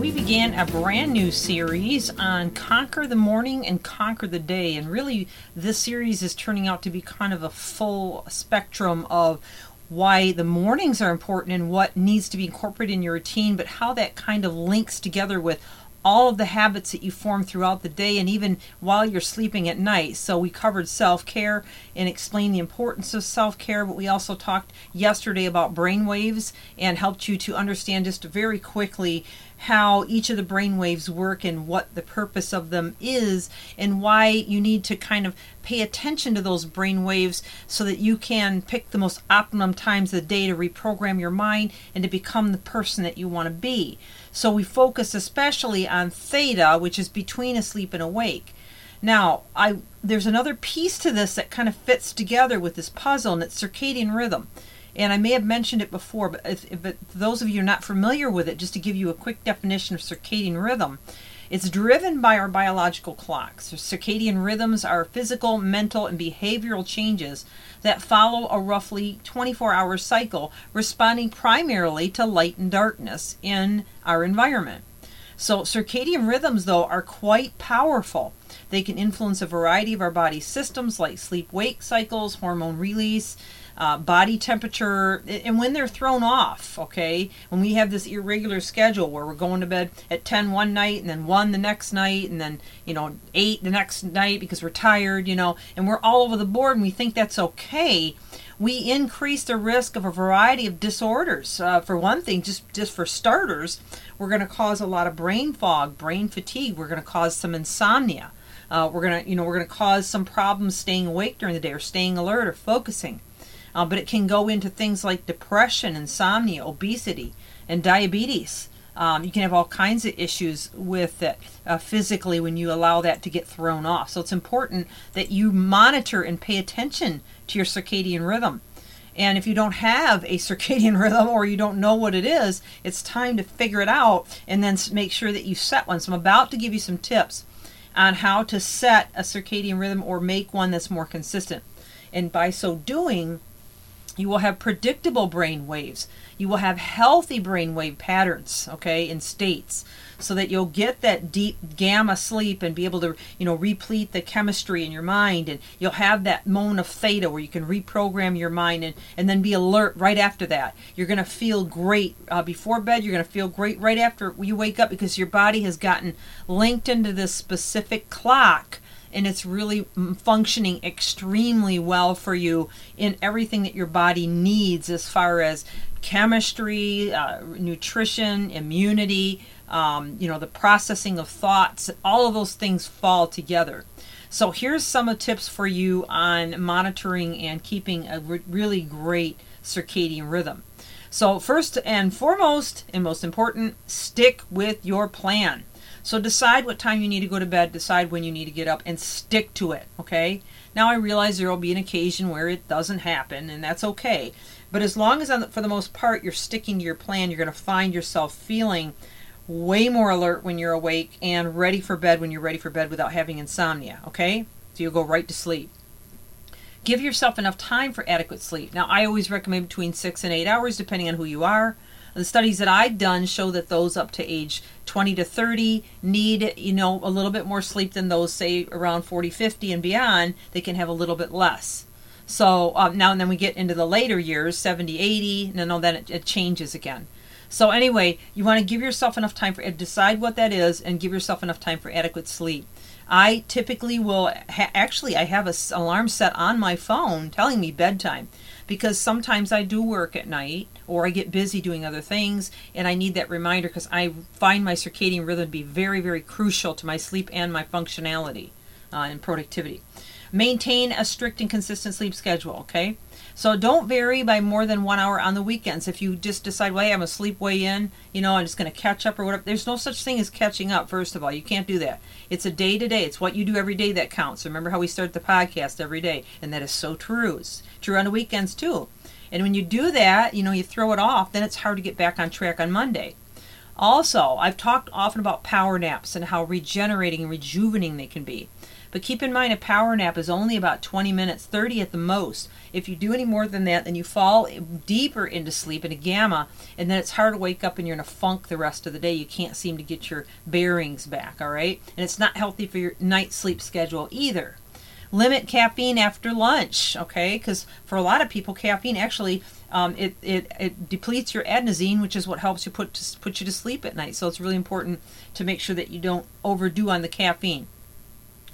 We began a brand new series on Conquer the Morning and Conquer the Day. And really, this series is turning out to be kind of a full spectrum of why the mornings are important and what needs to be incorporated in your routine, but how that kind of links together with all of the habits that you form throughout the day and even while you're sleeping at night. So we covered self-care and explained the importance of self-care, but we also talked yesterday about brain waves and helped you to understand just very quickly how each of the brain waves work and what the purpose of them is and why you need to kind of pay attention to those brain waves so that you can pick the most optimum times of the day to reprogram your mind and to become the person that you want to be. So we focus especially on theta, which is between asleep and awake. Now, I there's another piece to this that kind of fits together with this puzzle, and it's circadian rhythm. And I may have mentioned it before, but if, if it, those of you are not familiar with it, just to give you a quick definition of circadian rhythm, it's driven by our biological clocks. Circadian rhythms are physical, mental, and behavioral changes that follow a roughly 24 hour cycle, responding primarily to light and darkness in our environment. So, circadian rhythms, though, are quite powerful. They can influence a variety of our body systems like sleep wake cycles, hormone release, uh, body temperature, and when they're thrown off, okay, when we have this irregular schedule where we're going to bed at 10 one night and then 1 the next night and then, you know, 8 the next night because we're tired, you know, and we're all over the board and we think that's okay, we increase the risk of a variety of disorders. Uh, for one thing, just, just for starters, we're going to cause a lot of brain fog, brain fatigue, we're going to cause some insomnia. Uh, we're gonna, you know, we're gonna cause some problems staying awake during the day, or staying alert, or focusing uh, but it can go into things like depression, insomnia, obesity, and diabetes. Um, you can have all kinds of issues with it uh, physically when you allow that to get thrown off. So it's important that you monitor and pay attention to your circadian rhythm. And if you don't have a circadian rhythm or you don't know what it is, it's time to figure it out and then make sure that you set one. So I'm about to give you some tips on how to set a circadian rhythm or make one that's more consistent. And by so doing, you will have predictable brain waves. You will have healthy brain wave patterns, okay, in states, so that you'll get that deep gamma sleep and be able to, you know, replete the chemistry in your mind. And you'll have that moment of theta where you can reprogram your mind and, and then be alert right after that. You're going to feel great uh, before bed. You're going to feel great right after you wake up because your body has gotten linked into this specific clock and it's really functioning extremely well for you in everything that your body needs as far as chemistry, uh, nutrition, immunity, um, you know, the processing of thoughts, all of those things fall together. So here's some of tips for you on monitoring and keeping a re- really great circadian rhythm. So first and foremost, and most important, stick with your plan. So decide what time you need to go to bed, decide when you need to get up, and stick to it, okay? Now I realize there will be an occasion where it doesn't happen, and that's okay. But as long as, for the most part, you're sticking to your plan, you're going to find yourself feeling way more alert when you're awake and ready for bed when you're ready for bed without having insomnia, okay? So you'll go right to sleep. Give yourself enough time for adequate sleep. Now, I always recommend between six and eight hours, depending on who you are. The studies that I've done show that those up to age 20 to 30 need, you know, a little bit more sleep than those, say, around 40, 50 and beyond. They can have a little bit less. So um, now and then we get into the later years, 70, 80, and then, then it, it changes again. So anyway, you want to give yourself enough time for decide what that is and give yourself enough time for adequate sleep. I typically will ha- actually I have a s- alarm set on my phone telling me bedtime because sometimes I do work at night or I get busy doing other things and I need that reminder because I find my circadian rhythm to be very, very crucial to my sleep and my functionality uh, and productivity. Maintain a strict and consistent sleep schedule, okay? So don't vary by more than one hour on the weekends. If you just decide, well, hey, I'm going to sleep way in, you know, I'm just going to catch up or whatever. There's no such thing as catching up, first of all. You can't do that. It's a day to day. It's what you do every day that counts. Remember how we start the podcast every day? And that is so true. It's true on the weekends, too. And when you do that, you know, you throw it off, then it's hard to get back on track on Monday. Also, I've talked often about power naps and how regenerating and rejuvenating they can be. But keep in mind, a power nap is only about 20 minutes, 30 at the most. If you do any more than that, then you fall deeper into sleep, into gamma, and then it's hard to wake up and you're in a funk the rest of the day. You can't seem to get your bearings back, all right? And it's not healthy for your night sleep schedule either. Limit caffeine after lunch, okay? Because for a lot of people, caffeine actually um, it, it, it depletes your adenosine, which is what helps you put to, put you to sleep at night. So it's really important to make sure that you don't overdo on the caffeine.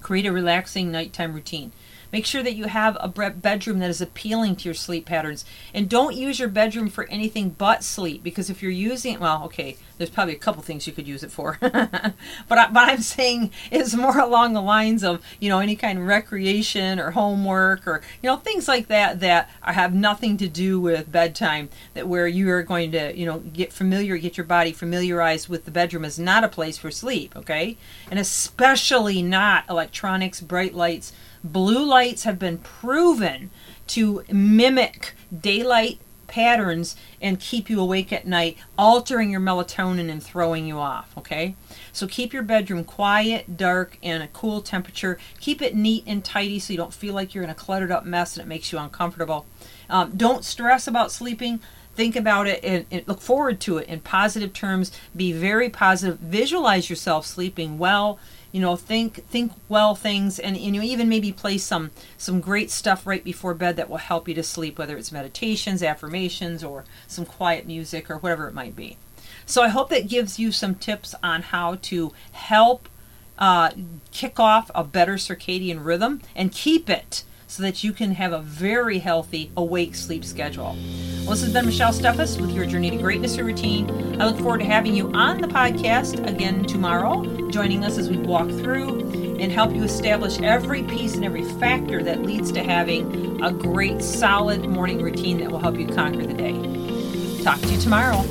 Create a relaxing nighttime routine. Make sure that you have a bedroom that is appealing to your sleep patterns. And don't use your bedroom for anything but sleep because if you're using it, well, okay, there's probably a couple things you could use it for. but I, what I'm saying is more along the lines of, you know, any kind of recreation or homework or, you know, things like that that have nothing to do with bedtime that where you are going to, you know, get familiar, get your body familiarized with the bedroom is not a place for sleep, okay? And especially not electronics, bright lights, Blue lights have been proven to mimic daylight patterns and keep you awake at night, altering your melatonin and throwing you off. Okay? So keep your bedroom quiet, dark, and a cool temperature. Keep it neat and tidy so you don't feel like you're in a cluttered up mess and it makes you uncomfortable. Um, don't stress about sleeping. Think about it and, and look forward to it in positive terms. Be very positive. Visualize yourself sleeping well you know think think well things and, you even maybe play some some great stuff right before bed that will help you to sleep whether it's meditations affirmations or some quiet music or whatever it might be so i hope that gives you some tips on how to help uh, kick off a better circadian rhythm and keep it so that you can have a very healthy awake sleep schedule. Well, this has been Michelle Steffes with your Journey to Greatness and Routine. I look forward to having you on the podcast again tomorrow, joining us as we walk through and help you establish every piece and every factor that leads to having a great, solid morning routine that will help you conquer the day. Talk to you tomorrow.